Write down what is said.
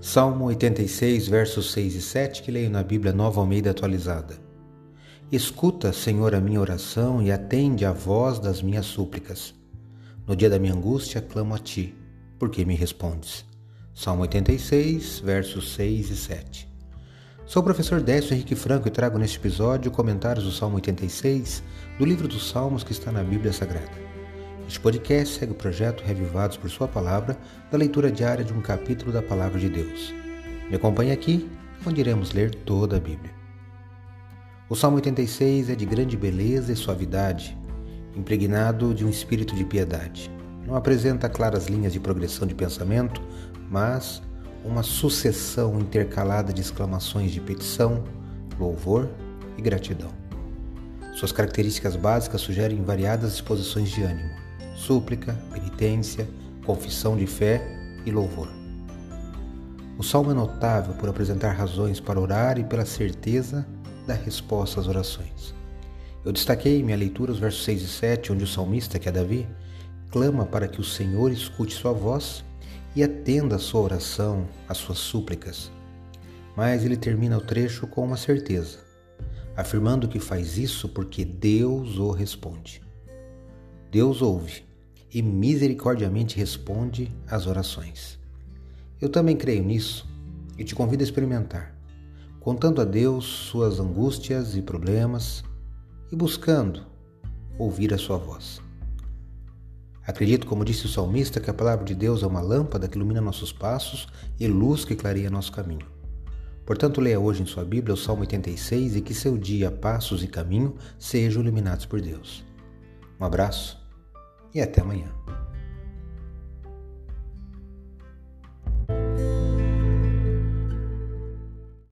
Salmo 86, versos 6 e 7, que leio na Bíblia Nova Almeida atualizada. Escuta, Senhor, a minha oração e atende à voz das minhas súplicas. No dia da minha angústia, clamo a ti, porque me respondes. Salmo 86, versos 6 e 7. Sou o professor Décio Henrique Franco e trago neste episódio comentários do Salmo 86 do livro dos Salmos que está na Bíblia Sagrada. Este podcast segue o projeto Revivados por Sua Palavra, da leitura diária de um capítulo da Palavra de Deus. Me acompanhe aqui, onde iremos ler toda a Bíblia. O Salmo 86 é de grande beleza e suavidade, impregnado de um espírito de piedade. Não apresenta claras linhas de progressão de pensamento, mas uma sucessão intercalada de exclamações de petição, louvor e gratidão. Suas características básicas sugerem variadas disposições de ânimo súplica, penitência, confissão de fé e louvor. O salmo é notável por apresentar razões para orar e pela certeza da resposta às orações. Eu destaquei em minha leitura os versos 6 e 7, onde o salmista, que é Davi, clama para que o Senhor escute sua voz e atenda a sua oração, às suas súplicas. Mas ele termina o trecho com uma certeza, afirmando que faz isso porque Deus o responde. Deus ouve e misericordiamente responde às orações. Eu também creio nisso e te convido a experimentar, contando a Deus suas angústias e problemas e buscando ouvir a sua voz. Acredito, como disse o salmista, que a palavra de Deus é uma lâmpada que ilumina nossos passos e luz que clareia nosso caminho. Portanto, leia hoje em sua Bíblia o Salmo 86 e que seu dia, passos e caminho sejam iluminados por Deus. Um abraço e até amanhã.